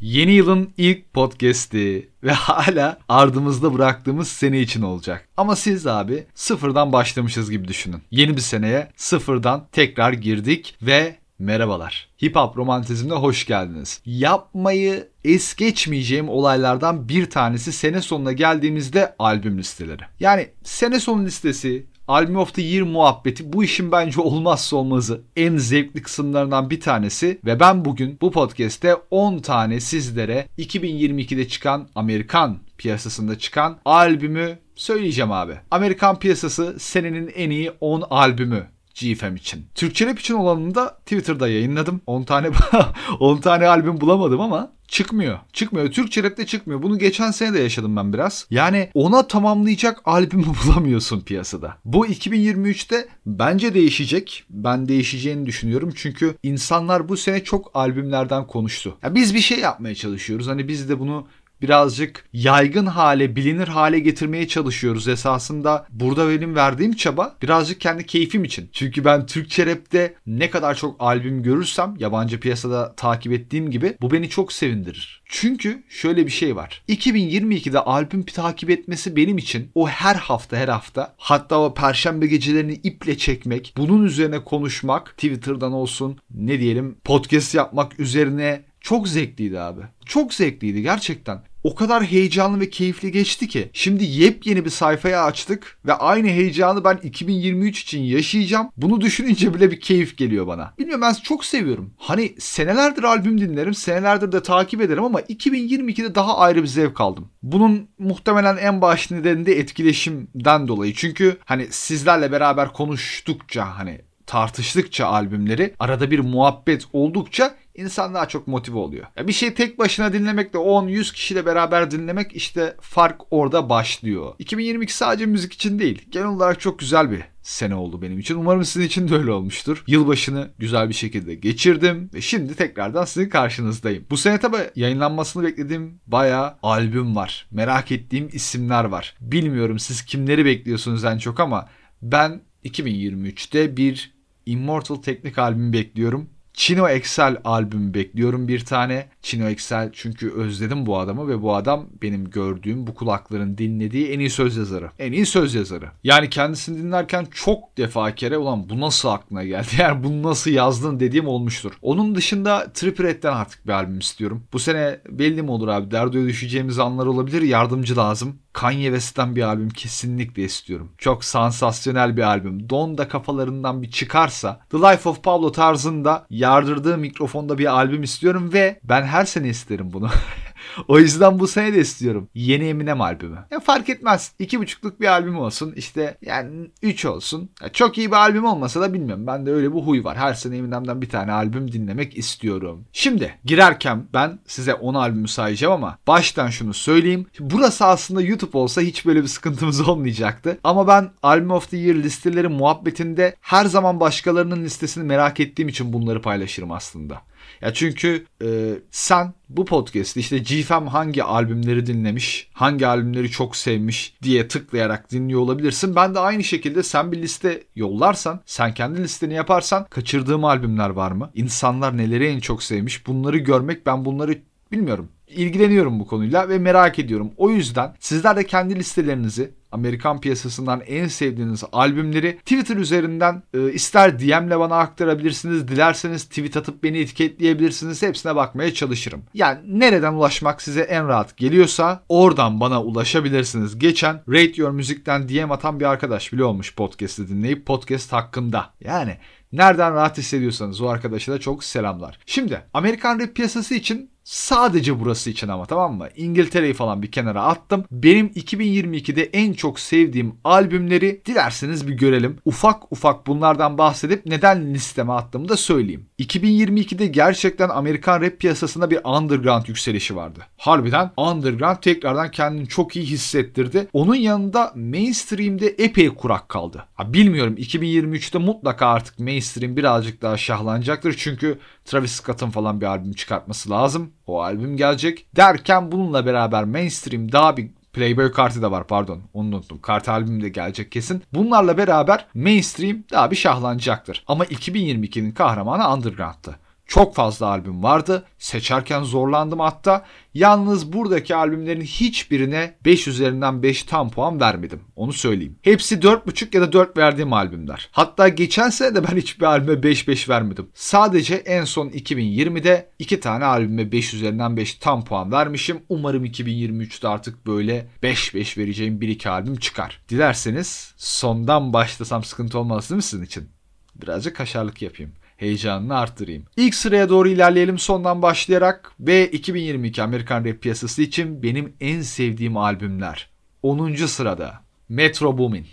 Yeni yılın ilk podcast'i ve hala ardımızda bıraktığımız sene için olacak. Ama siz abi sıfırdan başlamışız gibi düşünün. Yeni bir seneye sıfırdan tekrar girdik ve merhabalar. Hip Hop Romantizm'e hoş geldiniz. Yapmayı es geçmeyeceğim olaylardan bir tanesi sene sonuna geldiğimizde albüm listeleri. Yani sene sonu listesi, Album of the Year muhabbeti bu işin bence olmazsa olmazı. En zevkli kısımlarından bir tanesi ve ben bugün bu podcast'te 10 tane sizlere 2022'de çıkan Amerikan piyasasında çıkan albümü söyleyeceğim abi. Amerikan piyasası senenin en iyi 10 albümü GFM için. Türkçe rap için olanını da Twitter'da yayınladım. 10 tane 10 tane albüm bulamadım ama çıkmıyor. Çıkmıyor. Türkçe rapte çıkmıyor. Bunu geçen sene de yaşadım ben biraz. Yani ona tamamlayacak albümü bulamıyorsun piyasada. Bu 2023'te bence değişecek. Ben değişeceğini düşünüyorum. Çünkü insanlar bu sene çok albümlerden konuştu. Ya biz bir şey yapmaya çalışıyoruz. Hani biz de bunu birazcık yaygın hale, bilinir hale getirmeye çalışıyoruz esasında. Burada benim verdiğim çaba birazcık kendi keyfim için. Çünkü ben Türkçe rapte ne kadar çok albüm görürsem yabancı piyasada takip ettiğim gibi bu beni çok sevindirir. Çünkü şöyle bir şey var. 2022'de albüm takip etmesi benim için o her hafta her hafta hatta o perşembe gecelerini iple çekmek, bunun üzerine konuşmak, Twitter'dan olsun ne diyelim podcast yapmak üzerine çok zevkliydi abi. Çok zevkliydi gerçekten o kadar heyecanlı ve keyifli geçti ki. Şimdi yepyeni bir sayfaya açtık ve aynı heyecanı ben 2023 için yaşayacağım. Bunu düşününce bile bir keyif geliyor bana. Bilmiyorum ben çok seviyorum. Hani senelerdir albüm dinlerim, senelerdir de takip ederim ama 2022'de daha ayrı bir zevk aldım. Bunun muhtemelen en baş nedeni de etkileşimden dolayı. Çünkü hani sizlerle beraber konuştukça hani tartıştıkça albümleri arada bir muhabbet oldukça insan daha çok motive oluyor. Ya bir şey tek başına dinlemekle 10-100 kişiyle beraber dinlemek işte fark orada başlıyor. 2022 sadece müzik için değil. Genel olarak çok güzel bir sene oldu benim için. Umarım sizin için de öyle olmuştur. Yılbaşını güzel bir şekilde geçirdim ve şimdi tekrardan sizin karşınızdayım. Bu sene tabi yayınlanmasını beklediğim bayağı albüm var. Merak ettiğim isimler var. Bilmiyorum siz kimleri bekliyorsunuz en çok ama ben 2023'te bir Immortal teknik albüm bekliyorum. Chino Excel albümü bekliyorum bir tane. Chino Excel çünkü özledim bu adamı ve bu adam benim gördüğüm bu kulakların dinlediği en iyi söz yazarı. En iyi söz yazarı. Yani kendisini dinlerken çok defa kere ulan bu nasıl aklına geldi? Yani bunu nasıl yazdın dediğim olmuştur. Onun dışında Triple artık bir albüm istiyorum. Bu sene belli mi olur abi? Derdo'ya düşeceğimiz anlar olabilir. Yardımcı lazım. Kanye West'ten bir albüm kesinlikle istiyorum. Çok sansasyonel bir albüm. Don da kafalarından bir çıkarsa The Life of Pablo tarzında yardırdığı mikrofonda bir albüm istiyorum ve ben her sene isterim bunu. o yüzden bu sene de istiyorum. Yeni Eminem albümü. Ya fark etmez. İki buçukluk bir albüm olsun. İşte yani üç olsun. Ya çok iyi bir albüm olmasa da bilmiyorum. Ben de öyle bu huy var. Her sene Eminem'den bir tane albüm dinlemek istiyorum. Şimdi girerken ben size 10 albümü sayacağım ama baştan şunu söyleyeyim. Burası aslında YouTube olsa hiç böyle bir sıkıntımız olmayacaktı. Ama ben Album of the Year listeleri muhabbetinde her zaman başkalarının listesini merak ettiğim için bunları paylaşırım aslında. Ya çünkü e, sen bu podcast işte GFM hangi albümleri dinlemiş, hangi albümleri çok sevmiş diye tıklayarak dinliyor olabilirsin. Ben de aynı şekilde sen bir liste yollarsan, sen kendi listeni yaparsan kaçırdığım albümler var mı? İnsanlar neleri en çok sevmiş? Bunları görmek ben bunları bilmiyorum ilgileniyorum bu konuyla ve merak ediyorum. O yüzden sizler de kendi listelerinizi Amerikan piyasasından en sevdiğiniz albümleri Twitter üzerinden e, ister DM'le bana aktarabilirsiniz. Dilerseniz tweet atıp beni etiketleyebilirsiniz. Hepsine bakmaya çalışırım. Yani nereden ulaşmak size en rahat geliyorsa oradan bana ulaşabilirsiniz. Geçen Rate Your Music'ten DM atan bir arkadaş bile olmuş podcast'i dinleyip podcast hakkında. Yani Nereden rahat hissediyorsanız o arkadaşa da çok selamlar. Şimdi Amerikan rap piyasası için Sadece burası için ama tamam mı? İngiltere'yi falan bir kenara attım. Benim 2022'de en çok sevdiğim albümleri dilerseniz bir görelim. Ufak ufak bunlardan bahsedip neden listeme attığımı da söyleyeyim. 2022'de gerçekten Amerikan rap piyasasında bir underground yükselişi vardı. Harbiden underground tekrardan kendini çok iyi hissettirdi. Onun yanında mainstream'de epey kurak kaldı. Ha, bilmiyorum 2023'te mutlaka artık mainstream birazcık daha şahlanacaktır. Çünkü Travis Scott'ın falan bir albüm çıkartması lazım. O albüm gelecek. Derken bununla beraber mainstream daha bir Playboy kartı da var pardon onu unuttum. Kart albümü de gelecek kesin. Bunlarla beraber mainstream daha bir şahlanacaktır. Ama 2022'nin kahramanı Underground'tı. Çok fazla albüm vardı. Seçerken zorlandım hatta. Yalnız buradaki albümlerin hiçbirine 5 üzerinden 5 tam puan vermedim. Onu söyleyeyim. Hepsi 4.5 ya da 4 verdiğim albümler. Hatta geçen sene de ben hiçbir albüme 5-5 vermedim. Sadece en son 2020'de 2 tane albüme 5 üzerinden 5 tam puan vermişim. Umarım 2023'te artık böyle 5-5 vereceğim 1-2 albüm çıkar. Dilerseniz sondan başlasam sıkıntı olmaz değil mi sizin için? Birazcık kaşarlık yapayım heyecanını arttırayım. İlk sıraya doğru ilerleyelim sondan başlayarak ve 2022 Amerikan rap piyasası için benim en sevdiğim albümler. 10. sırada Metro Boomin.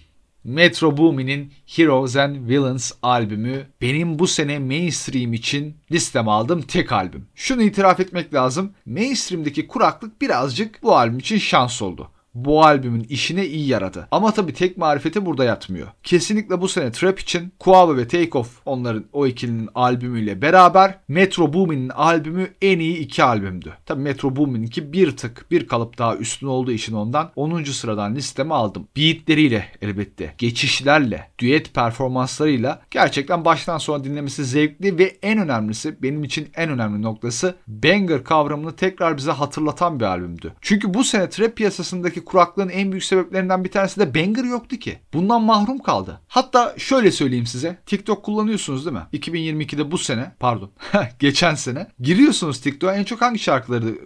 Metro Boomin'in Heroes and Villains albümü benim bu sene mainstream için listeme aldığım tek albüm. Şunu itiraf etmek lazım. Mainstream'deki kuraklık birazcık bu albüm için şans oldu bu albümün işine iyi yaradı. Ama tabii tek marifeti burada yatmıyor. Kesinlikle bu sene Trap için Kuava ve Takeoff onların o ikilinin albümüyle beraber Metro Boomin'in albümü en iyi iki albümdü. Tabii Metro Boomin'inki bir tık bir kalıp daha üstün olduğu için ondan 10. sıradan listeme aldım. Beatleriyle elbette, geçişlerle, düet performanslarıyla gerçekten baştan sona dinlemesi zevkli ve en önemlisi benim için en önemli noktası banger kavramını tekrar bize hatırlatan bir albümdü. Çünkü bu sene trap piyasasındaki kuraklığın en büyük sebeplerinden bir tanesi de banger yoktu ki. Bundan mahrum kaldı. Hatta şöyle söyleyeyim size. TikTok kullanıyorsunuz değil mi? 2022'de bu sene pardon geçen sene giriyorsunuz TikTok'a en çok hangi şarkıları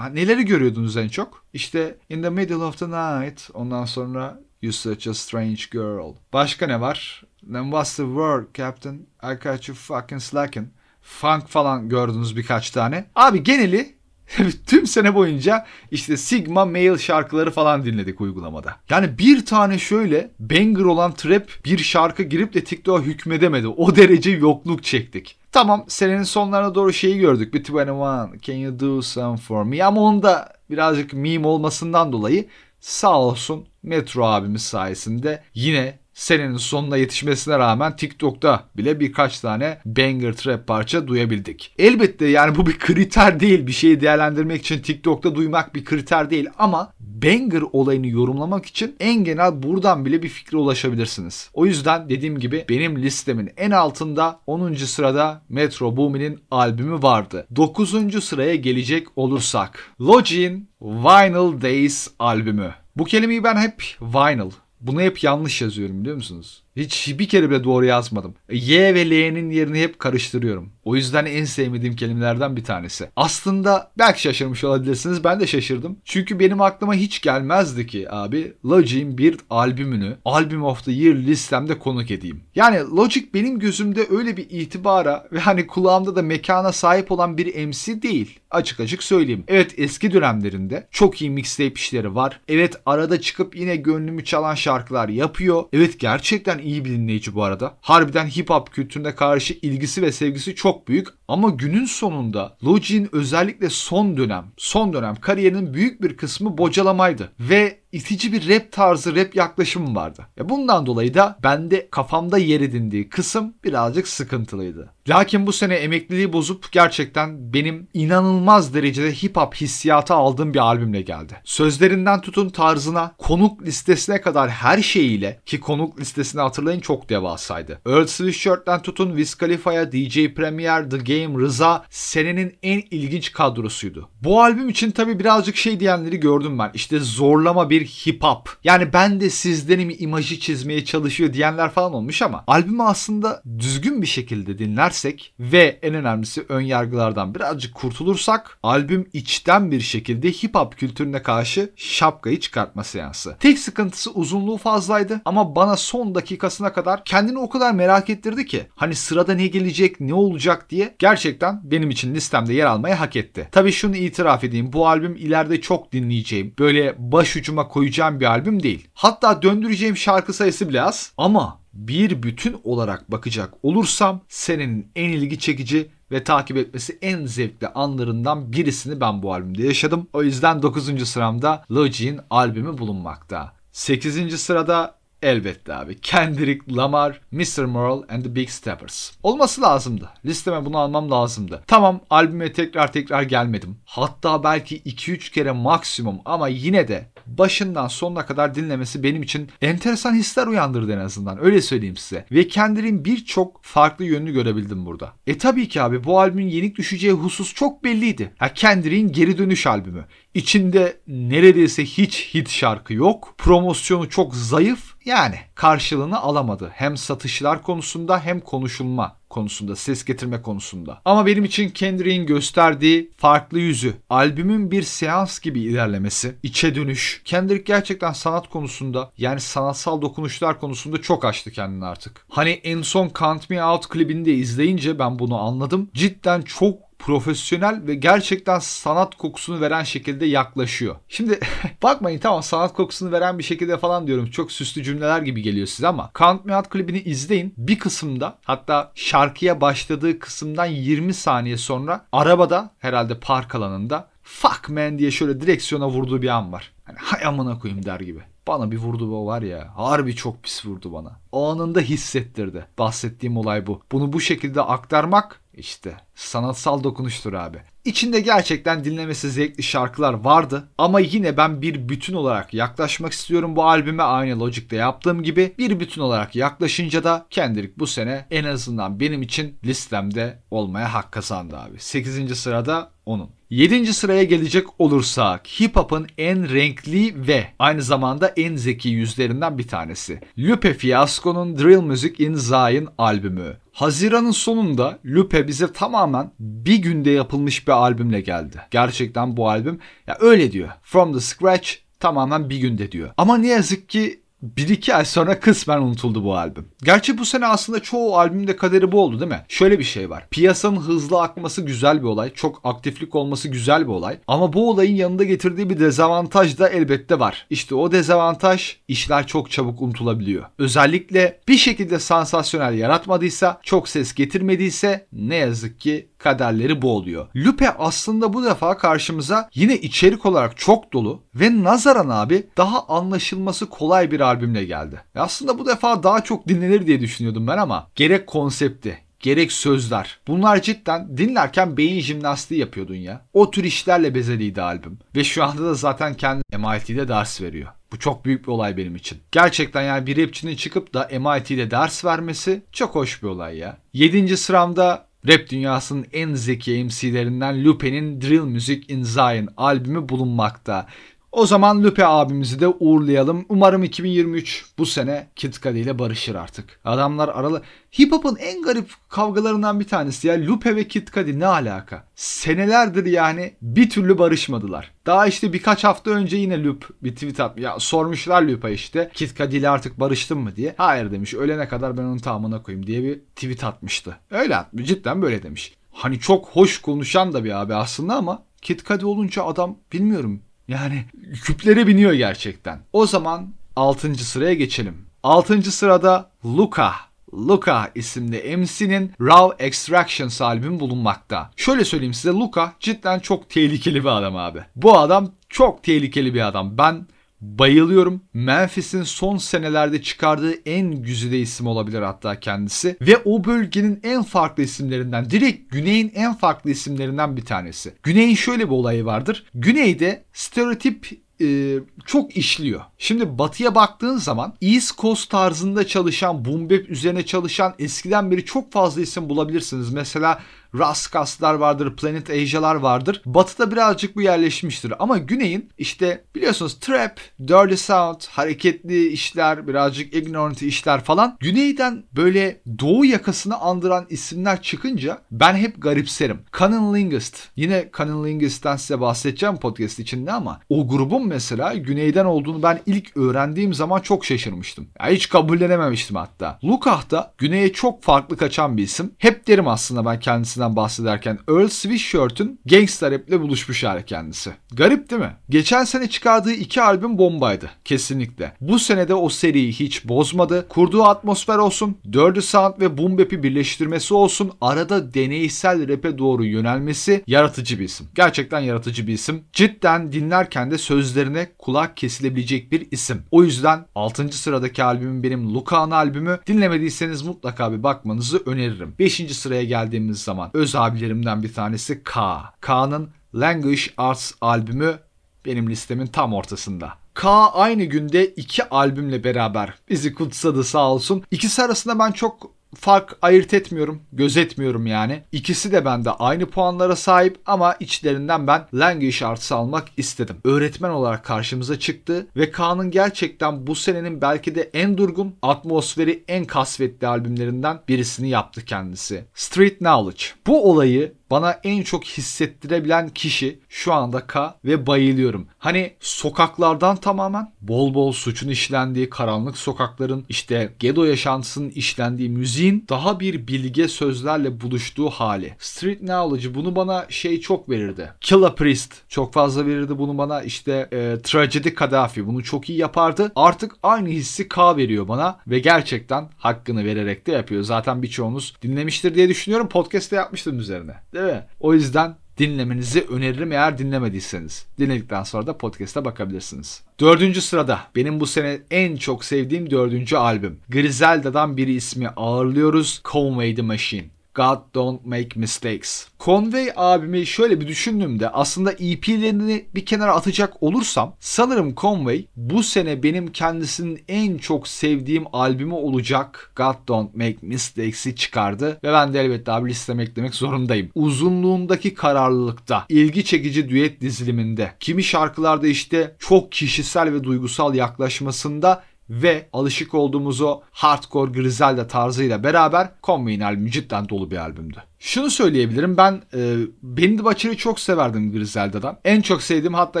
neleri görüyordunuz en çok? İşte In the Middle of the Night ondan sonra You Such a Strange Girl. Başka ne var? Then what's the word Captain? I got you fucking slacking. Funk falan gördünüz birkaç tane. Abi geneli Tüm sene boyunca işte Sigma Mail şarkıları falan dinledik uygulamada. Yani bir tane şöyle banger olan trap bir şarkı girip de TikTok'a hükmedemedi. O derece yokluk çektik. Tamam senenin sonlarına doğru şeyi gördük. Bir 21 Can You Do Some For Me ama onda birazcık meme olmasından dolayı sağ olsun Metro abimiz sayesinde yine senenin sonuna yetişmesine rağmen TikTok'ta bile birkaç tane banger trap parça duyabildik. Elbette yani bu bir kriter değil. Bir şeyi değerlendirmek için TikTok'ta duymak bir kriter değil ama banger olayını yorumlamak için en genel buradan bile bir fikre ulaşabilirsiniz. O yüzden dediğim gibi benim listemin en altında 10. sırada Metro Boomin'in albümü vardı. 9. sıraya gelecek olursak Logic'in Vinyl Days albümü. Bu kelimeyi ben hep vinyl bunu hep yanlış yazıyorum biliyor musunuz? Hiç bir kere bile doğru yazmadım. Y ve L'nin yerini hep karıştırıyorum. O yüzden en sevmediğim kelimelerden bir tanesi. Aslında belki şaşırmış olabilirsiniz. Ben de şaşırdım. Çünkü benim aklıma hiç gelmezdi ki abi Logic'in bir albümünü Album of the Year listemde konuk edeyim. Yani Logic benim gözümde öyle bir itibara ve hani kulağımda da mekana sahip olan bir MC değil. Açık açık söyleyeyim. Evet eski dönemlerinde çok iyi mixtape işleri var. Evet arada çıkıp yine gönlümü çalan şarkılar yapıyor. Evet gerçekten iyi bir dinleyici bu arada. Harbiden hip hop kültürüne karşı ilgisi ve sevgisi çok büyük ama günün sonunda Logic'in özellikle son dönem, son dönem kariyerinin büyük bir kısmı bocalamaydı ve itici bir rap tarzı rap yaklaşımı vardı. Ya bundan dolayı da bende kafamda yer edindiği kısım birazcık sıkıntılıydı. Lakin bu sene emekliliği bozup gerçekten benim inanılmaz derecede hip hop hissiyatı aldığım bir albümle geldi. Sözlerinden tutun tarzına, konuk listesine kadar her şeyiyle ki konuk listesini hatırlayın çok devasaydı. Earl Sweatshirt'ten tutun Wiz Khalifa'ya, DJ Premier, The Game, Rıza senenin en ilginç kadrosuydu. Bu albüm için tabi birazcık şey diyenleri gördüm ben. İşte zorlama bir hip hop. Yani ben de sizdenim imajı çizmeye çalışıyor diyenler falan olmuş ama albümü aslında düzgün bir şekilde dinlersek ve en önemlisi ön yargılardan birazcık kurtulursak albüm içten bir şekilde hip hop kültürüne karşı şapkayı çıkartma seansı. Tek sıkıntısı uzunluğu fazlaydı ama bana son dakikasına kadar kendini o kadar merak ettirdi ki hani sırada ne gelecek ne olacak diye gerçekten benim için listemde yer almayı hak etti. Tabii şunu itiraf edeyim bu albüm ileride çok dinleyeceğim böyle başucuma koyacağım bir albüm değil. Hatta döndüreceğim şarkı sayısı bile az ama bir bütün olarak bakacak olursam senenin en ilgi çekici ve takip etmesi en zevkli anlarından birisini ben bu albümde yaşadım. O yüzden 9. sıramda Logic'in albümü bulunmakta. 8. sırada Elbette abi. Kendrick Lamar, Mr. Moral and the Big Steppers. Olması lazımdı. Listeme bunu almam lazımdı. Tamam albüme tekrar tekrar gelmedim. Hatta belki 2-3 kere maksimum ama yine de başından sonuna kadar dinlemesi benim için enteresan hisler uyandırdı en azından. Öyle söyleyeyim size. Ve Kendrick'in birçok farklı yönünü görebildim burada. E tabii ki abi bu albümün yenik düşeceği husus çok belliydi. Ha Kendrick'in geri dönüş albümü. İçinde neredeyse hiç hit şarkı yok. Promosyonu çok zayıf. Yani karşılığını alamadı. Hem satışlar konusunda hem konuşulma konusunda, ses getirme konusunda. Ama benim için Kendrick'in gösterdiği farklı yüzü, albümün bir seans gibi ilerlemesi, içe dönüş. Kendrick gerçekten sanat konusunda yani sanatsal dokunuşlar konusunda çok açtı kendini artık. Hani en son Count Me Out klibini de izleyince ben bunu anladım. Cidden çok profesyonel ve gerçekten sanat kokusunu veren şekilde yaklaşıyor. Şimdi bakmayın tamam sanat kokusunu veren bir şekilde falan diyorum. Çok süslü cümleler gibi geliyor size ama Count Me Out klibini izleyin. Bir kısımda hatta şarkıya başladığı kısımdan 20 saniye sonra arabada herhalde park alanında fuck man diye şöyle direksiyona vurduğu bir an var. Hani hay amına koyayım der gibi. Bana bir vurdu bu var ya. Harbi çok pis vurdu bana. O anında hissettirdi. Bahsettiğim olay bu. Bunu bu şekilde aktarmak işte sanatsal dokunuştur abi. İçinde gerçekten dinlemesi zevkli şarkılar vardı ama yine ben bir bütün olarak yaklaşmak istiyorum bu albüme aynı Logic'te yaptığım gibi bir bütün olarak yaklaşınca da Kendrick bu sene en azından benim için listemde olmaya hak kazandı abi. 8. sırada onun. 7. sıraya gelecek olursak hip hop'un en renkli ve aynı zamanda en zeki yüzlerinden bir tanesi. Lupe Fiasco'nun Drill Music in Zion albümü. Haziran'ın sonunda Lupe bize tamamen bir günde yapılmış bir albümle geldi. Gerçekten bu albüm ya öyle diyor. From the scratch tamamen bir günde diyor. Ama ne yazık ki bir iki ay sonra kısmen unutuldu bu albüm. Gerçi bu sene aslında çoğu albümde kaderi bu oldu değil mi? Şöyle bir şey var. Piyasanın hızlı akması güzel bir olay. Çok aktiflik olması güzel bir olay. Ama bu olayın yanında getirdiği bir dezavantaj da elbette var. İşte o dezavantaj işler çok çabuk unutulabiliyor. Özellikle bir şekilde sansasyonel yaratmadıysa, çok ses getirmediyse ne yazık ki kaderleri bu oluyor. Lupe aslında bu defa karşımıza yine içerik olarak çok dolu ve nazaran abi daha anlaşılması kolay bir albümle geldi. E aslında bu defa daha çok dinlenir diye düşünüyordum ben ama gerek konsepti, gerek sözler. Bunlar cidden dinlerken beyin jimnastiği yapıyordun ya. O tür işlerle bezeliydi albüm. Ve şu anda da zaten kendi MIT'de ders veriyor. Bu çok büyük bir olay benim için. Gerçekten yani bir rapçinin çıkıp da MIT'de ders vermesi çok hoş bir olay ya. 7. sıramda Rap dünyasının en zeki MC'lerinden Lupe'nin Drill Music in Zion albümü bulunmakta. O zaman Lupe abimizi de uğurlayalım. Umarım 2023 bu sene Kid Cudi ile barışır artık. Adamlar aralı... Hip Hop'un en garip kavgalarından bir tanesi ya. Lupe ve Kid Cudi ne alaka? Senelerdir yani bir türlü barışmadılar. Daha işte birkaç hafta önce yine Lupe bir tweet atmış. Ya sormuşlar Lupe'a işte Kid Cudi ile artık barıştın mı diye. Hayır demiş ölene kadar ben onun tamamına koyayım diye bir tweet atmıştı. Öyle atmış cidden böyle demiş. Hani çok hoş konuşan da bir abi aslında ama Kid Cudi olunca adam bilmiyorum yani küplere biniyor gerçekten. O zaman 6. sıraya geçelim. 6. sırada Luca. Luca isimli MC'nin Raw Extractions albümü bulunmakta. Şöyle söyleyeyim size Luca cidden çok tehlikeli bir adam abi. Bu adam çok tehlikeli bir adam. Ben bayılıyorum. Memphis'in son senelerde çıkardığı en güzide isim olabilir hatta kendisi. Ve o bölgenin en farklı isimlerinden, direkt Güney'in en farklı isimlerinden bir tanesi. Güney'in şöyle bir olayı vardır. Güney'de stereotip e, çok işliyor. Şimdi batıya baktığın zaman East Coast tarzında çalışan, boom bap üzerine çalışan eskiden beri çok fazla isim bulabilirsiniz. Mesela Raskaslar vardır, Planet Asia'lar vardır. Batıda birazcık bu yerleşmiştir. Ama Güney'in işte biliyorsunuz trap, dirty sound, hareketli işler, birazcık ignorant işler falan. Güney'den böyle doğu yakasını andıran isimler çıkınca ben hep garipserim. Canon Linguist. Yine Canon Linguist'ten size bahsedeceğim podcast içinde ama o grubun mesela Güney'den olduğunu ben ilk öğrendiğim zaman çok şaşırmıştım. Ya hiç kabullenememiştim hatta. Lukah da Güney'e çok farklı kaçan bir isim. Hep derim aslında ben kendisinden bahsederken Earl Sweatshirt'ün Gangsta Rap'le buluşmuş hali kendisi. Garip değil mi? Geçen sene çıkardığı iki albüm bombaydı. Kesinlikle. Bu sene de o seriyi hiç bozmadı. Kurduğu atmosfer olsun, Dirty Sound ve Boom Bap'i birleştirmesi olsun, arada deneysel rap'e doğru yönelmesi yaratıcı bir isim. Gerçekten yaratıcı bir isim. Cidden dinlerken de sözlerine kulak kesilebilecek bir bir isim. O yüzden 6. sıradaki albümüm benim Luka'nın albümü. Dinlemediyseniz mutlaka bir bakmanızı öneririm. 5. sıraya geldiğimiz zaman öz abilerimden bir tanesi K. K'nın Language Arts albümü benim listemin tam ortasında. K aynı günde iki albümle beraber bizi kutsadı sağ olsun. İkisi arasında ben çok fark ayırt etmiyorum, gözetmiyorum yani. İkisi de bende aynı puanlara sahip ama içlerinden ben Language Arts'ı almak istedim. Öğretmen olarak karşımıza çıktı ve Kaan'ın gerçekten bu senenin belki de en durgun, atmosferi en kasvetli albümlerinden birisini yaptı kendisi. Street Knowledge. Bu olayı bana en çok hissettirebilen kişi şu anda K ve bayılıyorum. Hani sokaklardan tamamen bol bol suçun işlendiği karanlık sokakların işte Gedo yaşantısının işlendiği müziğin daha bir bilge sözlerle buluştuğu hali. Street Knowledge bunu bana şey çok verirdi. Killa Priest çok fazla verirdi bunu bana işte e, Tragedy Kaddafi bunu çok iyi yapardı. Artık aynı hissi K veriyor bana ve gerçekten hakkını vererek de yapıyor. Zaten birçoğunuz dinlemiştir diye düşünüyorum. Podcast'te yapmıştım üzerine. Değil mi? O yüzden dinlemenizi öneririm eğer dinlemediyseniz. Dinledikten sonra da podcast'a bakabilirsiniz. Dördüncü sırada benim bu sene en çok sevdiğim dördüncü albüm. Griselda'dan bir ismi ağırlıyoruz. Conway the Machine. God Don't Make Mistakes. Conway abimi şöyle bir düşündüğümde aslında EP'lerini bir kenara atacak olursam sanırım Conway bu sene benim kendisinin en çok sevdiğim albümü olacak God Don't Make Mistakes'i çıkardı ve ben de elbette abi listeme eklemek zorundayım. Uzunluğundaki kararlılıkta, ilgi çekici düet diziliminde, kimi şarkılarda işte çok kişisel ve duygusal yaklaşmasında ve alışık olduğumuz o hardcore Griselda tarzıyla beraber Conway'in albümü dolu bir albümdü. Şunu söyleyebilirim ben e, Benny the Butcher'ı çok severdim Griselda'dan. En çok sevdiğim hatta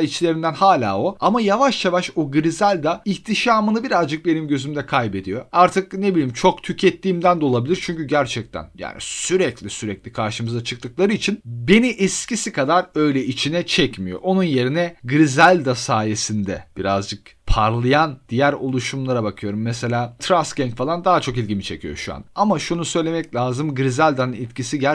içlerinden hala o. Ama yavaş yavaş o Griselda ihtişamını birazcık benim gözümde kaybediyor. Artık ne bileyim çok tükettiğimden de olabilir. Çünkü gerçekten yani sürekli sürekli karşımıza çıktıkları için beni eskisi kadar öyle içine çekmiyor. Onun yerine Griselda sayesinde birazcık parlayan diğer oluşumlara bakıyorum. Mesela Trust Gang falan daha çok ilgimi çekiyor şu an. Ama şunu söylemek lazım. Griselda'nın etkisi gerçekten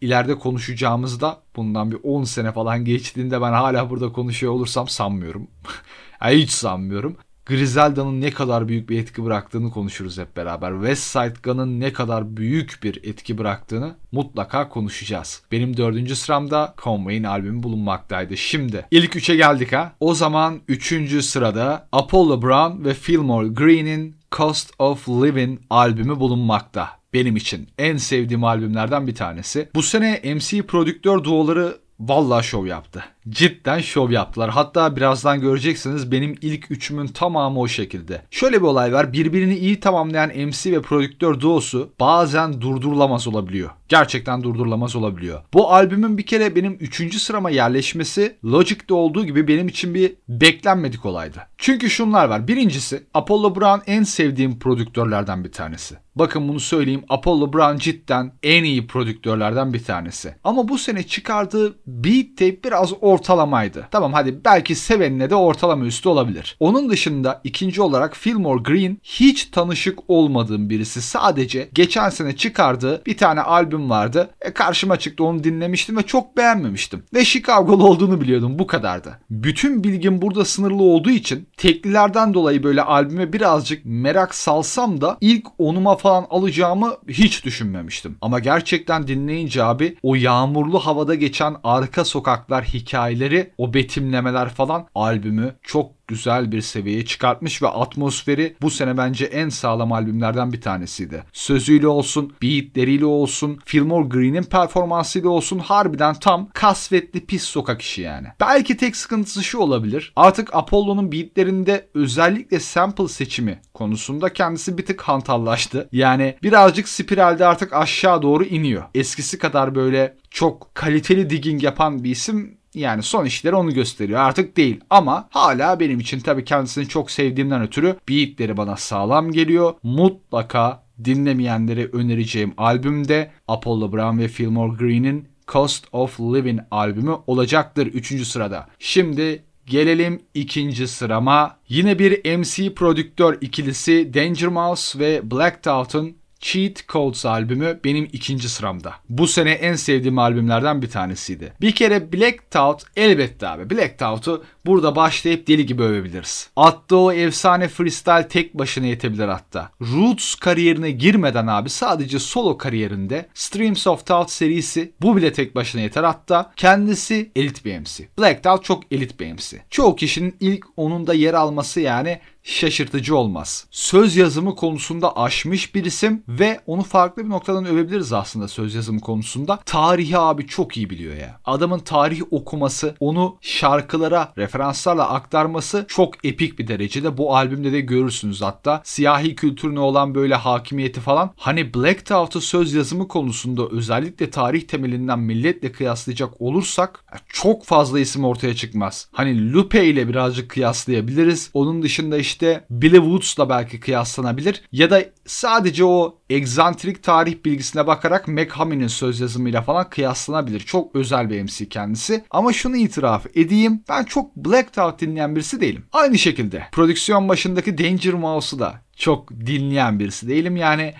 ileride konuşacağımızda bundan bir 10 sene falan geçtiğinde ben hala burada konuşuyor olursam sanmıyorum. yani hiç sanmıyorum. Griselda'nın ne kadar büyük bir etki bıraktığını konuşuruz hep beraber. West Side Gun'ın ne kadar büyük bir etki bıraktığını mutlaka konuşacağız. Benim dördüncü sıramda Conway'in albümü bulunmaktaydı. Şimdi ilk üçe geldik ha. O zaman üçüncü sırada Apollo Brown ve Fillmore Green'in Cost of Living albümü bulunmakta benim için en sevdiğim albümlerden bir tanesi. Bu sene MC prodüktör duoları vallahi şov yaptı cidden şov yaptılar. Hatta birazdan göreceksiniz benim ilk üçümün tamamı o şekilde. Şöyle bir olay var. Birbirini iyi tamamlayan MC ve prodüktör duosu bazen durdurulamaz olabiliyor. Gerçekten durdurulamaz olabiliyor. Bu albümün bir kere benim üçüncü sırama yerleşmesi Logic'te olduğu gibi benim için bir beklenmedik olaydı. Çünkü şunlar var. Birincisi Apollo Brown en sevdiğim prodüktörlerden bir tanesi. Bakın bunu söyleyeyim. Apollo Brown cidden en iyi prodüktörlerden bir tanesi. Ama bu sene çıkardığı Beat Tape biraz ortalamaydı. Tamam hadi belki sevenine de ortalama üstü olabilir. Onun dışında ikinci olarak Fillmore Green hiç tanışık olmadığım birisi. Sadece geçen sene çıkardığı bir tane albüm vardı. E, karşıma çıktı onu dinlemiştim ve çok beğenmemiştim. Ve Chicago'lu olduğunu biliyordum bu kadardı. Bütün bilgim burada sınırlı olduğu için teklilerden dolayı böyle albüme birazcık merak salsam da ilk onuma falan alacağımı hiç düşünmemiştim. Ama gerçekten dinleyince abi o yağmurlu havada geçen arka sokaklar hikaye hikayeleri, o betimlemeler falan albümü çok güzel bir seviyeye çıkartmış ve atmosferi bu sene bence en sağlam albümlerden bir tanesiydi. Sözüyle olsun, beatleriyle olsun, Fillmore Green'in performansıyla olsun harbiden tam kasvetli pis sokak işi yani. Belki tek sıkıntısı şu olabilir. Artık Apollo'nun beatlerinde özellikle sample seçimi konusunda kendisi bir tık hantallaştı. Yani birazcık spiralde artık aşağı doğru iniyor. Eskisi kadar böyle çok kaliteli digging yapan bir isim yani son işleri onu gösteriyor artık değil ama hala benim için tabii kendisini çok sevdiğimden ötürü beatleri bana sağlam geliyor. Mutlaka dinlemeyenlere önereceğim albümde Apollo Brown ve Fillmore Green'in Cost of Living albümü olacaktır 3. sırada. Şimdi Gelelim ikinci sırama. Yine bir MC prodüktör ikilisi Danger Mouse ve Black Thought'un Cheat Codes albümü benim ikinci sıramda. Bu sene en sevdiğim albümlerden bir tanesiydi. Bir kere Black Thought elbette abi. Black Thought'u burada başlayıp deli gibi övebiliriz. Attığı o efsane freestyle tek başına yetebilir hatta. Roots kariyerine girmeden abi sadece solo kariyerinde Streams of Thought serisi bu bile tek başına yeter hatta kendisi elit bir MC. Black Thought çok elit bir MC. Çoğu kişinin ilk onunda yer alması yani şaşırtıcı olmaz. Söz yazımı konusunda aşmış bir isim ve onu farklı bir noktadan övebiliriz aslında söz yazımı konusunda. Tarihi abi çok iyi biliyor ya. Adamın tarih okuması, onu şarkılara referanslarla aktarması çok epik bir derecede. Bu albümde de görürsünüz hatta. Siyahi kültürüne olan böyle hakimiyeti falan. Hani Black Thought'u söz yazımı konusunda özellikle tarih temelinden milletle kıyaslayacak olursak çok fazla isim ortaya çıkmaz. Hani Lupe ile birazcık kıyaslayabiliriz. Onun dışında işte Billy Woods'la belki kıyaslanabilir ya da sadece o egzantrik tarih bilgisine bakarak Mac söz yazımıyla falan kıyaslanabilir. Çok özel bir MC kendisi. Ama şunu itiraf edeyim. Ben çok Black Thought dinleyen birisi değilim. Aynı şekilde prodüksiyon başındaki Danger Mouse'u da çok dinleyen birisi değilim. Yani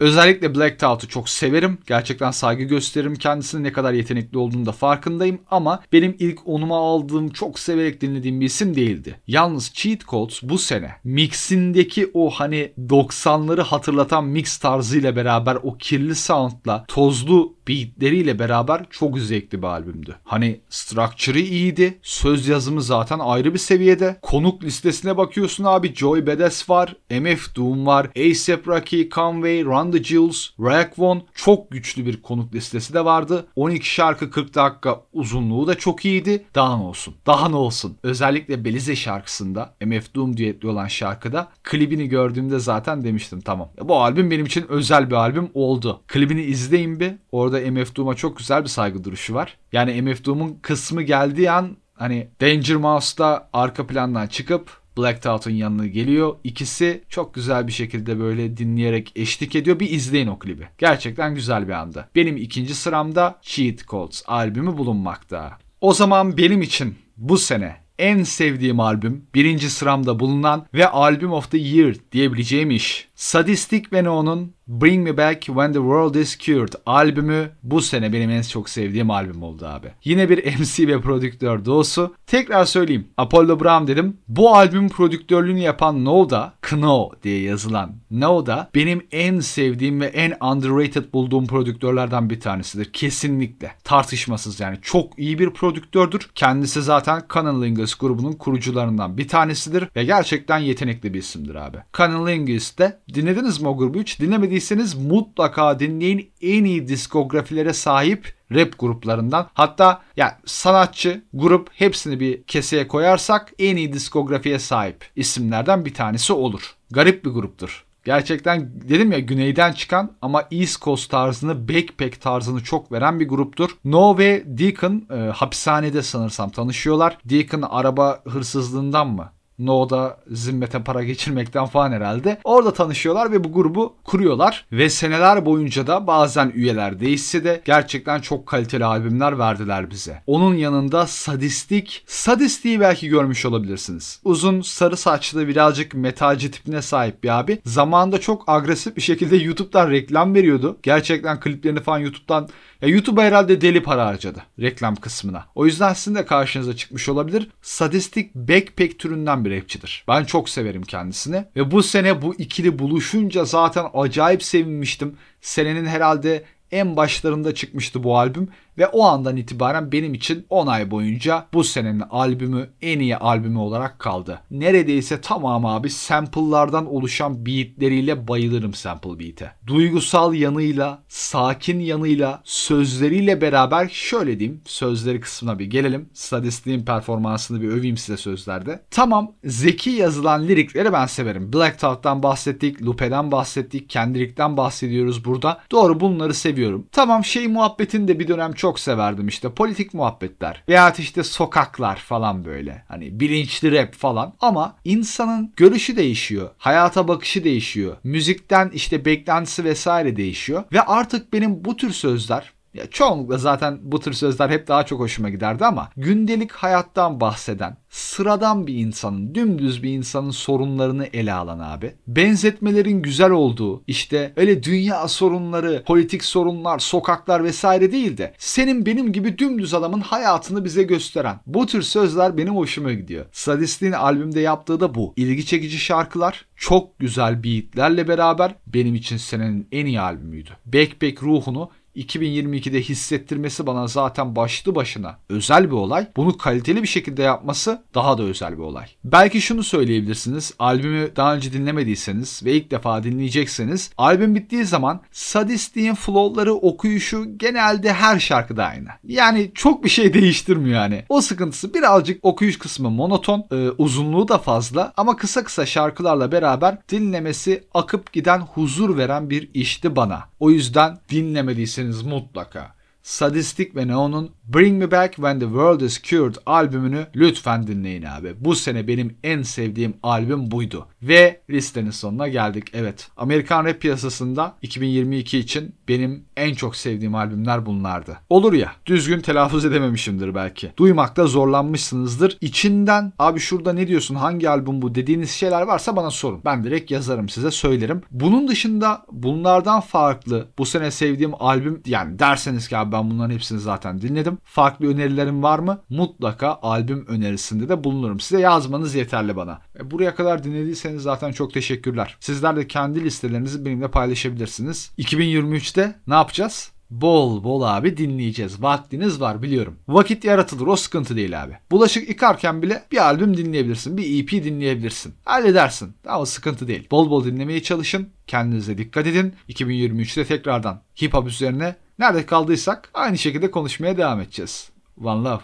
Özellikle Black Thought'u çok severim. Gerçekten saygı gösteririm. Kendisinin ne kadar yetenekli olduğunu da farkındayım. Ama benim ilk onuma aldığım, çok severek dinlediğim bir isim değildi. Yalnız Cheat Codes bu sene mixindeki o hani 90'ları hatırlatan mix tarzıyla beraber o kirli soundla, tozlu beatleriyle beraber çok zevkli bir albümdü. Hani structure'ı iyiydi. Söz yazımı zaten ayrı bir seviyede. Konuk listesine bakıyorsun abi. Joy Badass var. MF Doom var. A$AP Rocky, Conway, Run the Jewels, Raekwon çok güçlü bir konuk listesi de vardı. 12 şarkı 40 dakika uzunluğu da çok iyiydi. Daha ne olsun? Daha ne olsun? Özellikle Belize şarkısında MF Doom düetli olan şarkıda klibini gördüğümde zaten demiştim tamam. Bu albüm benim için özel bir albüm oldu. Klibini izleyin bir. Orada da MF Doom'a çok güzel bir saygı duruşu var. Yani MF Doom'un kısmı geldiği an hani Danger Mouse'da arka plandan çıkıp Black Thought'un yanına geliyor. İkisi çok güzel bir şekilde böyle dinleyerek eşlik ediyor. Bir izleyin o klibi. Gerçekten güzel bir anda. Benim ikinci sıramda Cheat Codes albümü bulunmakta. O zaman benim için bu sene en sevdiğim albüm, birinci sıramda bulunan ve Album of the Year diyebileceğim iş. Sadistic ve No'nun Bring Me Back When The World Is Cured albümü bu sene benim en çok sevdiğim albüm oldu abi. Yine bir MC ve prodüktör doğusu. Tekrar söyleyeyim. Apollo Brown dedim. Bu albüm prodüktörlüğünü yapan Noda, Kno diye yazılan Noda benim en sevdiğim ve en underrated bulduğum prodüktörlerden bir tanesidir. Kesinlikle. Tartışmasız yani. Çok iyi bir prodüktördür. Kendisi zaten Canon Lingus grubunun kurucularından bir tanesidir ve gerçekten yetenekli bir isimdir abi. Canon Lingus de dinlediniz mi o grubu hiç? Dinlemediyseniz mutlaka dinleyin. En iyi diskografilere sahip rap gruplarından. Hatta ya sanatçı, grup hepsini bir keseye koyarsak en iyi diskografiye sahip isimlerden bir tanesi olur. Garip bir gruptur. Gerçekten dedim ya güneyden çıkan ama East Coast tarzını, backpack tarzını çok veren bir gruptur. No ve Deacon e, hapishanede sanırsam tanışıyorlar. Deacon araba hırsızlığından mı No'da zimmete para geçirmekten falan herhalde. Orada tanışıyorlar ve bu grubu kuruyorlar. Ve seneler boyunca da bazen üyeler değişse de gerçekten çok kaliteli albümler verdiler bize. Onun yanında sadistik, sadistiği belki görmüş olabilirsiniz. Uzun sarı saçlı birazcık metalci tipine sahip bir abi. Zamanında çok agresif bir şekilde YouTube'dan reklam veriyordu. Gerçekten kliplerini falan YouTube'dan ya YouTube'a herhalde deli para harcadı reklam kısmına. O yüzden sizin de karşınıza çıkmış olabilir. Sadistik backpack türünden bir rapçidir. Ben çok severim kendisini. Ve bu sene bu ikili buluşunca zaten acayip sevinmiştim. Senenin herhalde en başlarında çıkmıştı bu albüm ve o andan itibaren benim için 10 ay boyunca bu senenin albümü en iyi albümü olarak kaldı. Neredeyse tamam abi sample'lardan oluşan beatleriyle bayılırım sample beat'e. Duygusal yanıyla, sakin yanıyla, sözleriyle beraber şöyle diyeyim sözleri kısmına bir gelelim. Sadistliğin performansını bir öveyim size sözlerde. Tamam zeki yazılan lirikleri ben severim. Black Thought'tan bahsettik, Lupe'den bahsettik, Kendrick'ten bahsediyoruz burada. Doğru bunları seviyorum. Tamam şey muhabbetin de bir dönem çok çok severdim işte. Politik muhabbetler. Veya işte sokaklar falan böyle. Hani bilinçli rap falan. Ama insanın görüşü değişiyor. Hayata bakışı değişiyor. Müzikten işte beklentisi vesaire değişiyor. Ve artık benim bu tür sözler Ya çoğunlukla zaten bu tür sözler hep daha çok hoşuma giderdi ama gündelik hayattan bahseden, sıradan bir insanın, dümdüz bir insanın sorunlarını ele alan abi. Benzetmelerin güzel olduğu, işte öyle dünya sorunları, politik sorunlar, sokaklar vesaire değil de senin benim gibi dümdüz adamın hayatını bize gösteren. Bu tür sözler benim hoşuma gidiyor. Sadist'in albümde yaptığı da bu. İlgi çekici şarkılar, çok güzel beatlerle beraber benim için senenin en iyi albümüydü. Backpack ruhunu 2022'de hissettirmesi bana zaten başlı başına özel bir olay. Bunu kaliteli bir şekilde yapması daha da özel bir olay. Belki şunu söyleyebilirsiniz. Albümü daha önce dinlemediyseniz ve ilk defa dinleyecekseniz albüm bittiği zaman Sadistik'in flowları okuyuşu genelde her şarkıda aynı. Yani çok bir şey değiştirmiyor yani. O sıkıntısı birazcık okuyuş kısmı monoton, e, uzunluğu da fazla ama kısa kısa şarkılarla beraber dinlemesi akıp giden huzur veren bir işti bana. O yüzden dinlemediyseniz mutlaka Sadistik ve Neon'un Bring Me Back When The World Is Cured albümünü lütfen dinleyin abi. Bu sene benim en sevdiğim albüm buydu. Ve listenin sonuna geldik. Evet Amerikan rap piyasasında 2022 için benim en çok sevdiğim albümler bunlardı. Olur ya düzgün telaffuz edememişimdir belki. Duymakta zorlanmışsınızdır. İçinden abi şurada ne diyorsun hangi albüm bu dediğiniz şeyler varsa bana sorun. Ben direkt yazarım size söylerim. Bunun dışında bunlardan farklı bu sene sevdiğim albüm yani derseniz ki abi ben bunların hepsini zaten dinledim. Farklı önerilerim var mı? Mutlaka albüm önerisinde de bulunurum. Size yazmanız yeterli bana. E, buraya kadar dinlediyseniz zaten çok teşekkürler. Sizler de kendi listelerinizi benimle paylaşabilirsiniz. 2023'te ne yapacağız? Bol bol abi dinleyeceğiz. Vaktiniz var biliyorum. Vakit yaratılır o sıkıntı değil abi. Bulaşık yıkarken bile bir albüm dinleyebilirsin. Bir EP dinleyebilirsin. Halledersin. Ama sıkıntı değil. Bol bol dinlemeye çalışın. Kendinize dikkat edin. 2023'te tekrardan hip hop üzerine nerede kaldıysak aynı şekilde konuşmaya devam edeceğiz. One love.